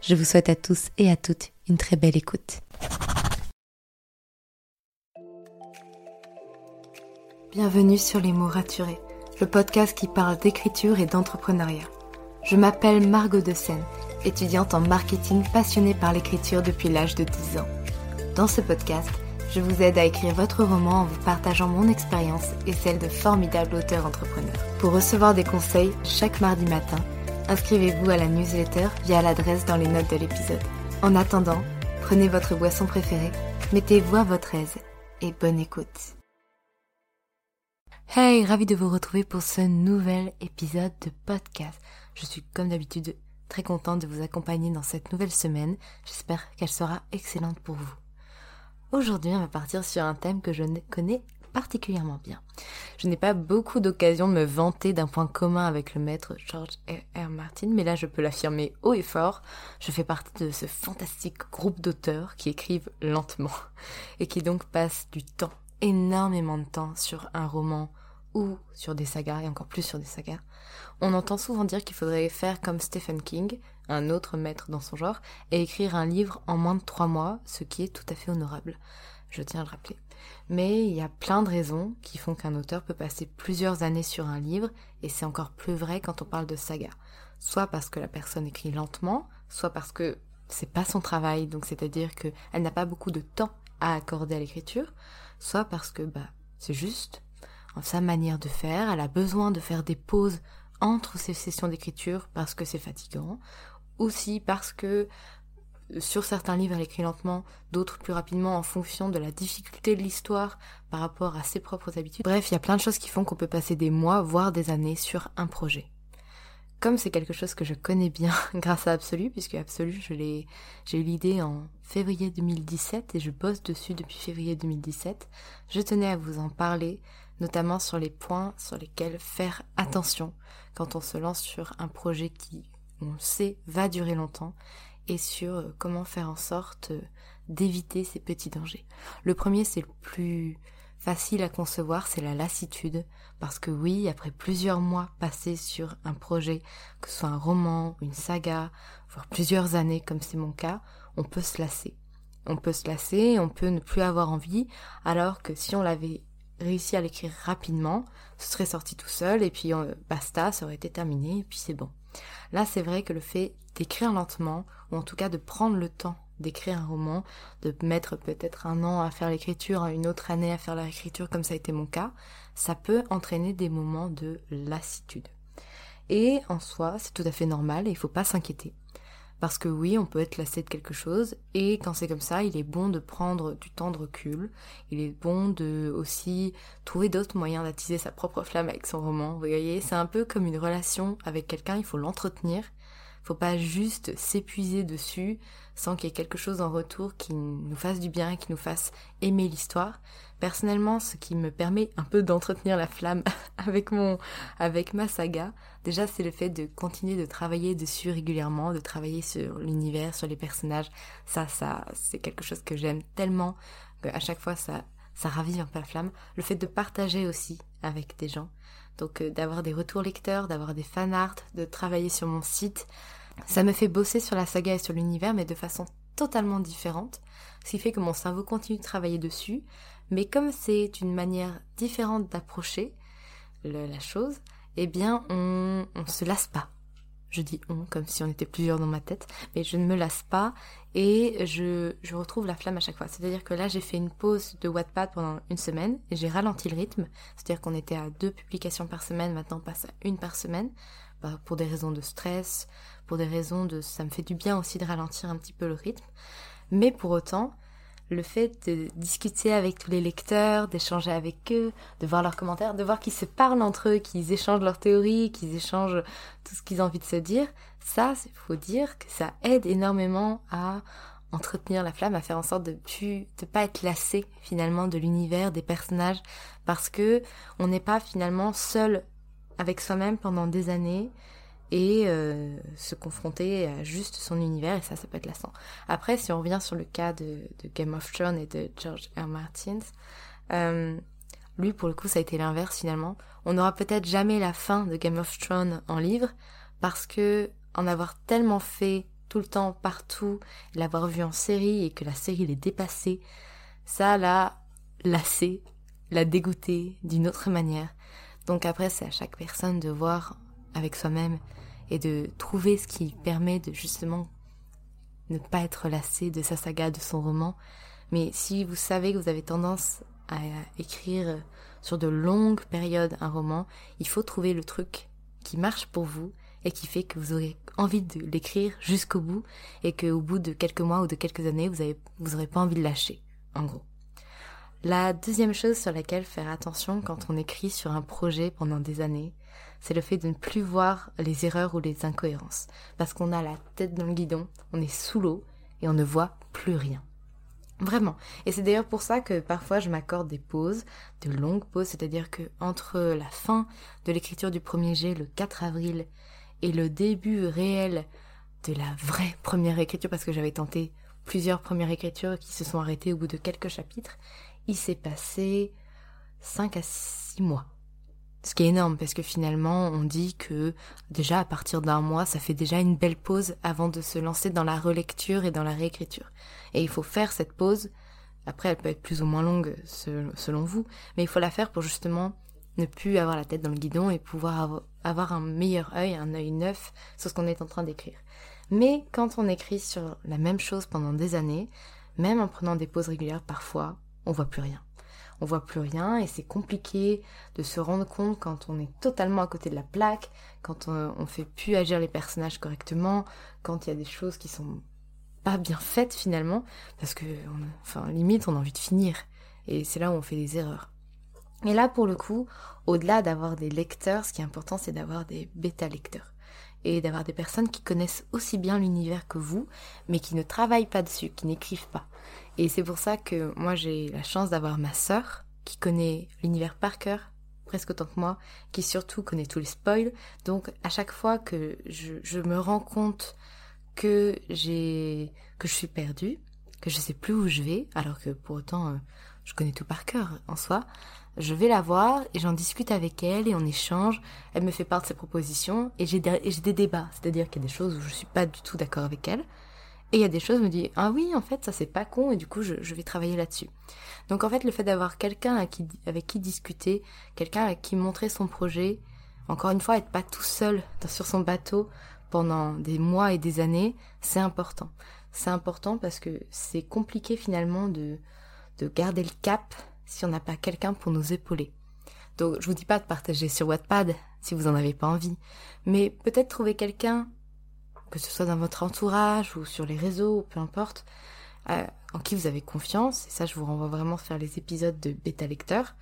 Je vous souhaite à tous et à toutes une très belle écoute. Bienvenue sur Les mots raturés, le podcast qui parle d'écriture et d'entrepreneuriat. Je m'appelle Margot de Seine, étudiante en marketing passionnée par l'écriture depuis l'âge de 10 ans. Dans ce podcast, je vous aide à écrire votre roman en vous partageant mon expérience et celle de formidables auteurs entrepreneurs. Pour recevoir des conseils chaque mardi matin, inscrivez-vous à la newsletter via l'adresse dans les notes de l'épisode. En attendant, prenez votre boisson préférée, mettez-vous à votre aise et bonne écoute. Hey, ravi de vous retrouver pour ce nouvel épisode de podcast. Je suis comme d'habitude très contente de vous accompagner dans cette nouvelle semaine. J'espère qu'elle sera excellente pour vous. Aujourd'hui, on va partir sur un thème que je connais particulièrement bien. Je n'ai pas beaucoup d'occasions de me vanter d'un point commun avec le maître George R. Martin, mais là je peux l'affirmer haut et fort, je fais partie de ce fantastique groupe d'auteurs qui écrivent lentement et qui donc passent du temps, énormément de temps sur un roman ou sur des sagas, et encore plus sur des sagas. On entend souvent dire qu'il faudrait faire comme Stephen King, un autre maître dans son genre, et écrire un livre en moins de trois mois, ce qui est tout à fait honorable. Je tiens à le rappeler. Mais il y a plein de raisons qui font qu'un auteur peut passer plusieurs années sur un livre, et c'est encore plus vrai quand on parle de saga. Soit parce que la personne écrit lentement, soit parce que c'est pas son travail, donc c'est-à-dire qu'elle n'a pas beaucoup de temps à accorder à l'écriture, soit parce que bah c'est juste sa manière de faire, elle a besoin de faire des pauses entre ses sessions d'écriture parce que c'est fatigant, aussi parce que sur certains livres, elle écrit lentement, d'autres plus rapidement en fonction de la difficulté de l'histoire par rapport à ses propres habitudes. Bref, il y a plein de choses qui font qu'on peut passer des mois, voire des années sur un projet. Comme c'est quelque chose que je connais bien grâce à Absolu, puisque Absolu, je l'ai, j'ai eu l'idée en février 2017 et je bosse dessus depuis février 2017, je tenais à vous en parler, notamment sur les points sur lesquels faire attention quand on se lance sur un projet qui, on le sait, va durer longtemps et sur euh, comment faire en sorte euh, d'éviter ces petits dangers. Le premier, c'est le plus facile à concevoir, c'est la lassitude. Parce que oui, après plusieurs mois passés sur un projet, que ce soit un roman, une saga, voire plusieurs années comme c'est mon cas, on peut se lasser. On peut se lasser, on peut ne plus avoir envie, alors que si on l'avait réussi à l'écrire rapidement, ce serait sorti tout seul, et puis euh, basta, ça aurait été terminé, et puis c'est bon. Là, c'est vrai que le fait d'écrire lentement, ou en tout cas de prendre le temps d'écrire un roman, de mettre peut-être un an à faire l'écriture, une autre année à faire l'écriture, comme ça a été mon cas, ça peut entraîner des moments de lassitude. Et en soi, c'est tout à fait normal et il faut pas s'inquiéter. Parce que oui, on peut être lassé de quelque chose, et quand c'est comme ça, il est bon de prendre du temps de recul, il est bon de aussi trouver d'autres moyens d'attiser sa propre flamme avec son roman. Vous voyez, c'est un peu comme une relation avec quelqu'un, il faut l'entretenir, faut pas juste s'épuiser dessus sans qu'il y ait quelque chose en retour qui nous fasse du bien, qui nous fasse aimer l'histoire. Personnellement, ce qui me permet un peu d'entretenir la flamme avec mon, avec ma saga, déjà c'est le fait de continuer de travailler dessus régulièrement, de travailler sur l'univers, sur les personnages. Ça, ça, c'est quelque chose que j'aime tellement qu'à chaque fois ça, ça ravive un peu la flamme. Le fait de partager aussi avec des gens. Donc euh, d'avoir des retours lecteurs, d'avoir des fan art, de travailler sur mon site. Ça me fait bosser sur la saga et sur l'univers, mais de façon totalement différente. Ce qui fait que mon cerveau continue de travailler dessus. Mais comme c'est une manière différente d'approcher la chose, eh bien, on, se lasse pas. Je dis on comme si on était plusieurs dans ma tête, mais je ne me lasse pas et je, je retrouve la flamme à chaque fois. C'est-à-dire que là, j'ai fait une pause de Wattpad pendant une semaine et j'ai ralenti le rythme. C'est-à-dire qu'on était à deux publications par semaine, maintenant on passe à une par semaine, bah, pour des raisons de stress, pour des raisons de... Ça me fait du bien aussi de ralentir un petit peu le rythme. Mais pour autant, le fait de discuter avec tous les lecteurs, d'échanger avec eux, de voir leurs commentaires, de voir qu'ils se parlent entre eux, qu'ils échangent leurs théories, qu'ils échangent tout ce qu'ils ont envie de se dire, ça, il faut dire que ça aide énormément à entretenir la flamme, à faire en sorte de plus, de pas être lassé finalement de l'univers, des personnages, parce que on n'est pas finalement seul avec soi-même pendant des années et euh, se confronter à juste son univers et ça ça peut être lassant. Après si on revient sur le cas de, Game of Thrones et de George R. Martin, euh, lui pour le coup ça a été l'inverse finalement. On n'aura peut-être jamais la fin de Game of Thrones en livre parce que en avoir tellement fait tout le temps partout, l'avoir vu en série et que la série l'ait dépassé, ça l'a lassé, l'a dégoûté d'une autre manière. Donc après c'est à chaque personne de voir avec soi-même et de trouver ce qui permet de justement ne pas être lassé de sa saga, de son roman. Mais si vous savez que vous avez tendance à écrire sur de longues périodes un roman, il faut trouver le truc qui marche pour vous et qui fait que vous aurez envie de l'écrire jusqu'au bout et qu'au bout de quelques mois ou de quelques années, vous avez, vous pas envie de lâcher, en gros. La deuxième chose sur laquelle faire attention quand on écrit sur un projet pendant des années, c'est le fait de ne plus voir les erreurs ou les incohérences. Parce qu'on a la tête dans le guidon, on est sous l'eau et on ne voit plus rien. Vraiment. Et c'est d'ailleurs pour ça que parfois je m'accorde des pauses, de longues pauses, c'est-à-dire que entre la fin de l'écriture du premier jet le 4 avril et le début réel de la vraie première écriture, parce que j'avais tenté plusieurs premières écritures qui se sont arrêtées au bout de quelques chapitres, il s'est passé 5 à 6 mois. Ce qui est énorme parce que finalement on dit que déjà à partir d'un mois ça fait déjà une belle pause avant de se lancer dans la relecture et dans la réécriture. Et il faut faire cette pause, après elle peut être plus ou moins longue selon vous, mais il faut la faire pour justement ne plus avoir la tête dans le guidon et pouvoir avoir un meilleur œil, un œil neuf sur ce qu'on est en train d'écrire. Mais quand on écrit sur la même chose pendant des années, même en prenant des pauses régulières parfois, on voit plus rien on voit plus rien et c'est compliqué de se rendre compte quand on est totalement à côté de la plaque, quand on, on fait plus agir les personnages correctement, quand il y a des choses qui sont pas bien faites finalement, parce que, enfin, limite, on a envie de finir. Et c'est là où on fait des erreurs. Et là, pour le coup, au-delà d'avoir des lecteurs, ce qui est important, c'est d'avoir des bêta-lecteurs. Et d'avoir des personnes qui connaissent aussi bien l'univers que vous, mais qui ne travaillent pas dessus, qui n'écrivent pas. Et c'est pour ça que moi j'ai la chance d'avoir ma sœur qui connaît l'univers par cœur, presque autant que moi, qui surtout connaît tous les spoils. Donc à chaque fois que je, me rends compte que j'ai que je suis perdue, que je sais plus où je vais, alors que pour autant euh, je connais tout par cœur en soi, je vais la voir et j'en discute avec elle et on échange. Elle me fait part de ses propositions et j'ai des, débats, c'est-à-dire qu'il y a des choses où je suis pas du tout d'accord avec elle et il y a des choses, je me dis, ah oui, en fait, ça c'est pas con, et du coup, je, vais travailler là-dessus. Donc en fait, le fait d'avoir quelqu'un avec qui discuter, quelqu'un avec qui montrer son projet, encore une fois, être pas tout seul sur son bateau pendant des mois et des années, c'est important. C'est important parce que c'est compliqué finalement de, de garder le cap si on n'a pas quelqu'un pour nous épauler. Donc je vous dis pas de partager sur Wattpad si vous en avez pas envie, mais peut-être trouver quelqu'un que ce soit dans votre entourage ou sur les réseaux, peu importe, euh, en qui vous avez confiance. Et ça, je vous renvoie vraiment faire les épisodes de bêta lecteur,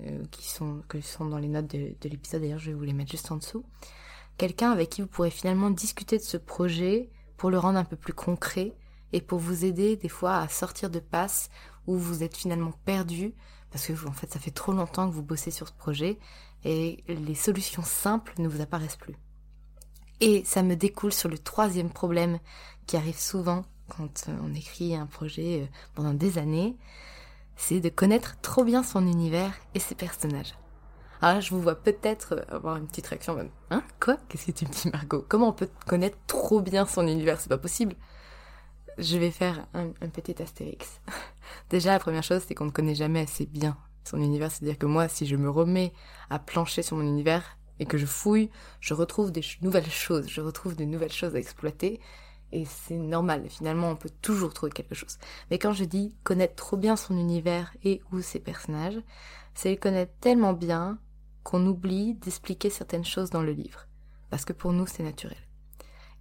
euh, qui sont dans les notes de l'épisode. D'ailleurs, je vais vous les mettre juste en dessous. Quelqu'un avec qui vous pourrez finalement discuter de ce projet pour le rendre un peu plus concret et pour vous aider des fois à sortir de passe où vous êtes finalement perdu parce que en fait ça fait trop longtemps que vous bossez sur ce projet et les solutions simples ne vous apparaissent plus. Et ça me découle sur le troisième problème qui arrive souvent quand euh, on écrit un projet euh, pendant des années, c'est de connaître trop bien son univers et ses personnages. Alors là, je vous vois peut-être euh, avoir une petite réaction. Hein? Quoi? Qu'est-ce que tu me dis, Margot? Comment on peut connaître trop bien son univers? C'est pas possible. Je vais faire un, petit astérix. Déjà, la première chose, c'est qu'on ne connaît jamais assez bien son univers. C'est-à-dire que moi, si je me remets à plancher sur mon univers, et que je fouille, je retrouve des nouvelles choses, je retrouve des nouvelles choses à exploiter. Et c'est normal, finalement, on peut toujours trouver quelque chose. Mais quand je dis connaître trop bien son univers et ou ses personnages, c'est le connaître tellement bien qu'on oublie d'expliquer certaines choses dans le livre. Parce que pour nous, c'est naturel.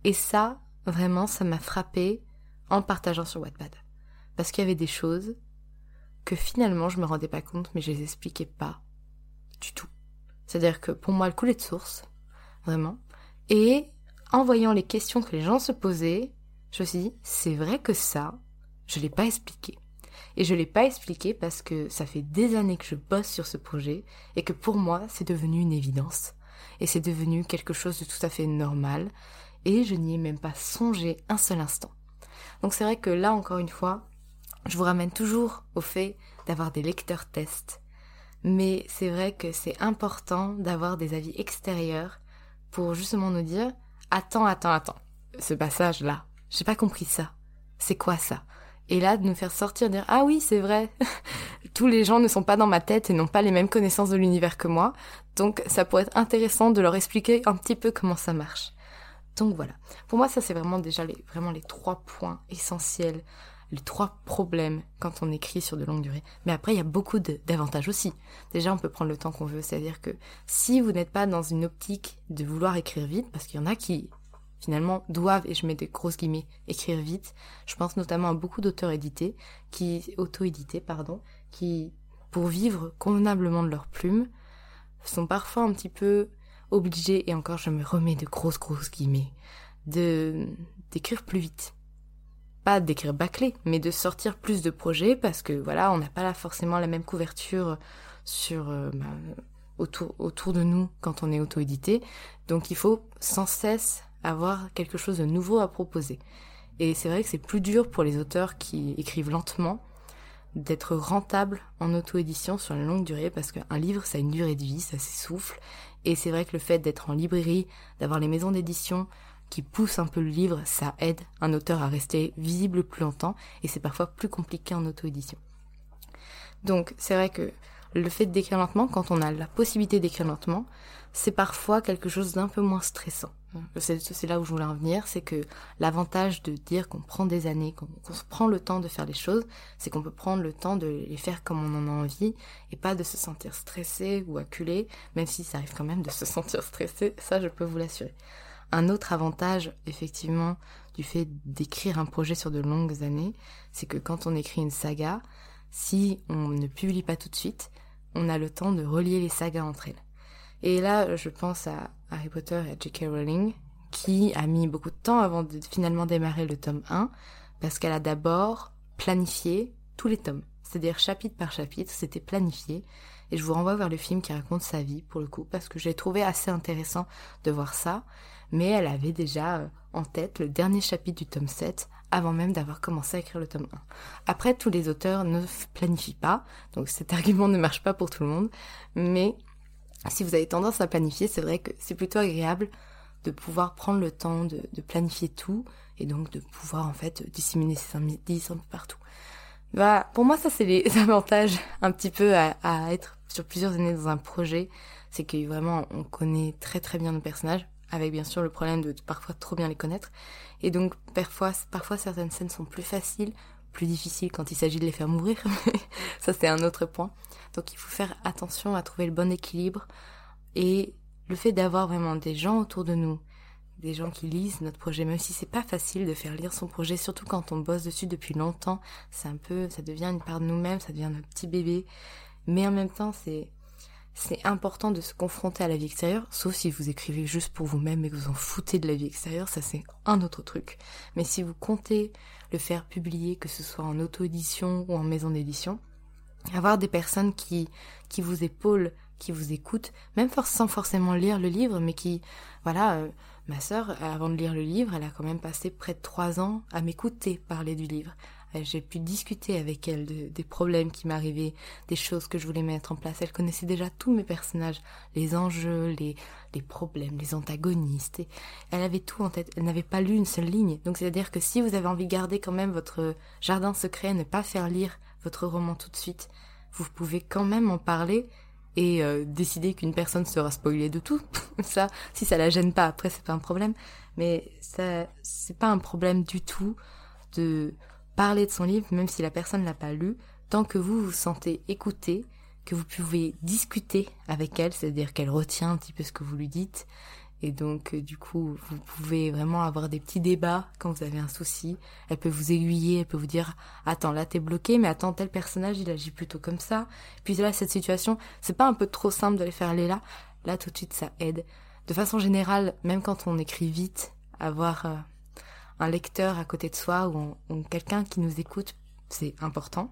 Et ça, vraiment, ça m'a frappé en partageant sur Wattpad. parce qu'il y avait des choses que finalement je me rendais pas compte, mais je les expliquais pas du tout. C'est-à-dire que pour moi, le coulait de source, vraiment. Et en voyant les questions que les gens se posaient, je me suis dit, c'est vrai que ça, je l'ai pas expliqué. Et je l'ai pas expliqué parce que ça fait des années que je bosse sur ce projet et que pour moi, c'est devenu une évidence. Et c'est devenu quelque chose de tout à fait normal. Et je n'y ai même pas songé un seul instant. Donc c'est vrai que là, encore une fois, je vous ramène toujours au fait d'avoir des lecteurs tests. Mais c'est vrai que c'est important d'avoir des avis extérieurs pour justement nous dire attends, attends, attends. Ce passage-là, j'ai pas compris ça. C'est quoi ça? Et là, de nous faire sortir, dire ah oui, c'est vrai. Tous les gens ne sont pas dans ma tête et n'ont pas les mêmes connaissances de l'univers que moi. Donc, ça pourrait être intéressant de leur expliquer un petit peu comment ça marche. Donc voilà. Pour moi, ça c'est vraiment déjà les, trois points essentiels les trois problèmes quand on écrit sur de longue durée. Mais après, il y a beaucoup d'avantages aussi. Déjà, on peut prendre le temps qu'on veut. C'est-à-dire que si vous n'êtes pas dans une optique de vouloir écrire vite, parce qu'il y en a qui finalement doivent, et je mets des grosses guillemets, écrire vite. Je pense notamment à beaucoup d'auteurs édités, qui, auto-édités, pardon, qui, pour vivre convenablement de leur plume, sont parfois un petit peu obligés, et encore je me remets de grosses grosses guillemets, de, d'écrire plus vite pas d'écrire bâclé, mais de sortir plus de projets parce que voilà, on n'a pas là forcément la même couverture sur euh, bah, autour, autour de nous quand on est auto-édité. Donc il faut sans cesse avoir quelque chose de nouveau à proposer. Et c'est vrai que c'est plus dur pour les auteurs qui écrivent lentement d'être rentable en auto-édition sur la longue durée parce qu'un livre ça a une durée de vie, ça s'essouffle. Et c'est vrai que le fait d'être en librairie, d'avoir les maisons d'édition, qui pousse un peu le livre, ça aide un auteur à rester visible plus longtemps et c'est parfois plus compliqué en auto-édition. Donc c'est vrai que le fait d'écrire lentement, quand on a la possibilité d'écrire lentement, c'est parfois quelque chose d'un peu moins stressant. C'est là où je voulais en venir, c'est que l'avantage de dire qu'on prend des années, qu'on prend le temps de faire les choses, c'est qu'on peut prendre le temps de les faire comme on en a envie et pas de se sentir stressé ou acculé, même si ça arrive quand même de se sentir stressé, ça je peux vous l'assurer. Un autre avantage, effectivement, du fait d'écrire un projet sur de longues années, c'est que quand on écrit une saga, si on ne publie pas tout de suite, on a le temps de relier les sagas entre elles. Et là, je pense à Harry Potter et à J.K. Rowling, qui a mis beaucoup de temps avant de finalement démarrer le tome 1, parce qu'elle a d'abord planifié tous les tomes. C'est-à-dire chapitre par chapitre, c'était planifié. Et je vous renvoie vers le film qui raconte sa vie, pour le coup, parce que j'ai trouvé assez intéressant de voir ça mais elle avait déjà euh, en tête le dernier chapitre du tome 7 avant même d'avoir commencé à écrire le tome 1. Après, tous les auteurs ne planifient pas, donc cet argument ne marche pas pour tout le monde, mais si vous avez tendance à planifier, c'est vrai que c'est plutôt agréable de pouvoir prendre le temps de, planifier tout et donc de pouvoir en fait disséminer ses indices un peu partout. Bah, pour moi, ça c'est les avantages un petit peu à, être sur plusieurs années dans un projet, c'est que vraiment on connaît très très bien nos personnages avec bien sûr le problème de parfois trop bien les connaître. Et donc parfois, parfois certaines scènes sont plus faciles, plus difficiles quand il s'agit de les faire mourir. Ça c'est un autre point. Donc il faut faire attention à trouver le bon équilibre et le fait d'avoir vraiment des gens autour de nous, des gens qui lisent notre projet, même si c'est pas facile de faire lire son projet, surtout quand on bosse dessus depuis longtemps, c'est un peu, ça devient une part de nous-mêmes, ça devient notre petit bébé. Mais en même temps, c'est c'est important de se confronter à la vie extérieure, sauf si vous écrivez juste pour vous-même et que vous en foutez de la vie extérieure, ça c'est un autre truc. Mais si vous comptez le faire publier, que ce soit en auto-édition ou en maison d'édition, avoir des personnes qui, qui vous épaulent, qui vous écoutent, même sans forcément lire le livre, mais qui, voilà, euh, ma sœur, avant de lire le livre, elle a quand même passé près de trois ans à m'écouter parler du livre, euh, j'ai pu discuter avec elle des problèmes qui m'arrivaient, des choses que je voulais mettre en place. Elle connaissait déjà tous mes personnages, les enjeux, les, les problèmes, les antagonistes. Elle avait tout en tête. Elle n'avait pas lu une seule ligne. Donc c'est-à-dire que si vous avez envie de garder quand même votre jardin secret, ne pas faire lire votre roman tout de suite, vous pouvez quand même en parler et euh, décider qu'une personne sera spoilée de tout. ça, si ça la gêne pas, après c'est pas un problème. Mais ça, c'est pas un problème du tout de parler de son livre, même si la personne ne l'a pas lu, tant que vous vous sentez écouté, que vous pouvez discuter avec elle, c'est-à-dire qu'elle retient un petit peu ce que vous lui dites, Et donc, euh, du coup, vous pouvez vraiment avoir des petits débats quand vous avez un souci. Elle peut vous aiguiller, elle peut vous dire, attends, là t'es bloqué, mais attends, tel personnage, il agit plutôt comme ça. Puis là, cette situation, c'est pas un peu trop simple de les faire aller là. Là, tout de suite, ça aide. De façon générale, même quand on écrit vite, avoir euh, un lecteur à côté de soi ou, ou quelqu'un qui nous écoute, c'est important.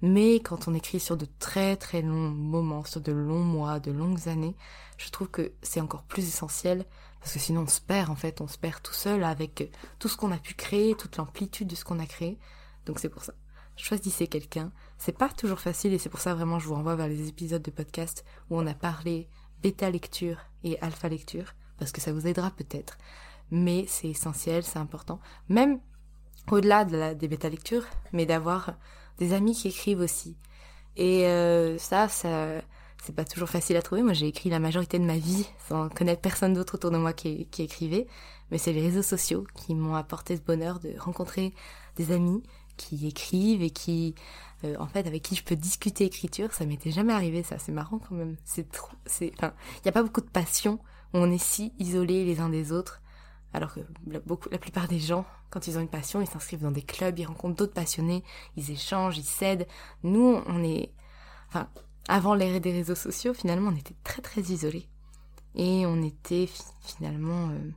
Mais quand on écrit sur de très très longs moments, sur de longs mois, de longues années, je trouve que c'est encore plus essentiel parce que sinon on se perd en fait, on se perd tout seul avec tout ce qu'on a pu créer, toute l'amplitude de ce qu'on a créé. Donc c'est pour ça. Choisissez quelqu'un. C'est pas toujours facile et c'est pour ça vraiment je vous renvoie vers les épisodes de podcast où on a parlé bêta lecture et alpha lecture parce que ça vous aidera peut-être. Mais c'est essentiel, c'est important. Même au-delà de des bêta lectures, mais d'avoir des amis qui écrivent aussi. Et euh, ça, ça, c'est pas toujours facile à trouver. Moi, j'ai écrit la majorité de ma vie sans connaître personne d'autre autour de moi qui, qui écrivait. Mais c'est les réseaux sociaux qui m'ont apporté ce bonheur de rencontrer des amis qui écrivent et qui, euh, en fait, avec qui je peux discuter écriture. Ça m'était jamais arrivé, ça. C'est marrant quand même. C'est il n'y a pas beaucoup de passion on est si isolés les uns des autres. Alors que beaucoup, la plupart des gens, quand ils ont une passion, ils s'inscrivent dans des clubs, ils rencontrent d'autres passionnés, ils échangent, ils s'aident. Nous, on est, enfin, avant l'ère des réseaux sociaux, finalement, on était très très isolés. Et on était finalement, euh,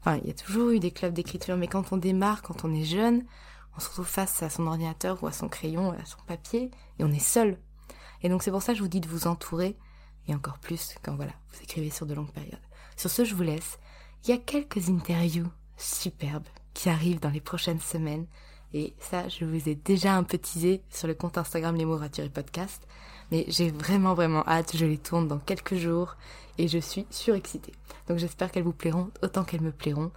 enfin, il y a toujours eu des clubs d'écriture, mais quand on démarre, quand on est jeune, on se retrouve face à son ordinateur ou à son crayon, à son papier, et on est seul. Et donc c'est pour ça que je vous dis de vous entourer, et encore plus quand voilà, vous écrivez sur de longues périodes. Sur ce, je vous laisse. Il y a quelques interviews superbes qui arrivent dans les prochaines semaines. Et ça, je vous ai déjà un peu teasé sur le compte Instagram Les mots raturés podcast. Mais j'ai vraiment, vraiment hâte. Je les tourne dans quelques jours et je suis surexcitée. Donc j'espère qu'elles vous plairont autant qu'elles me plairont.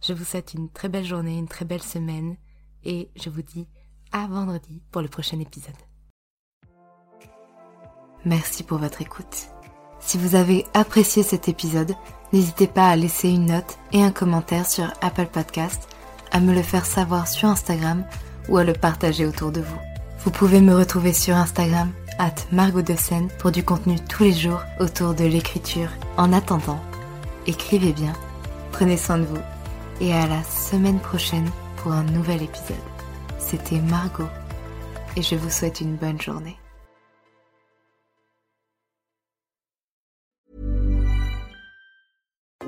Je vous souhaite une très belle journée, une très belle semaine. Et je vous dis à vendredi pour le prochain épisode. Merci pour votre écoute. Si vous avez apprécié cet épisode, n'hésitez pas à laisser une note et un commentaire sur Apple Podcast, à me le faire savoir sur Instagram ou à le partager autour de vous. Vous pouvez me retrouver sur Instagram, at Margot de Seine, pour du contenu tous les jours autour de l'écriture. En attendant, écrivez bien, prenez soin de vous et à la semaine prochaine pour un nouvel épisode. C'était Margot et je vous souhaite une bonne journée.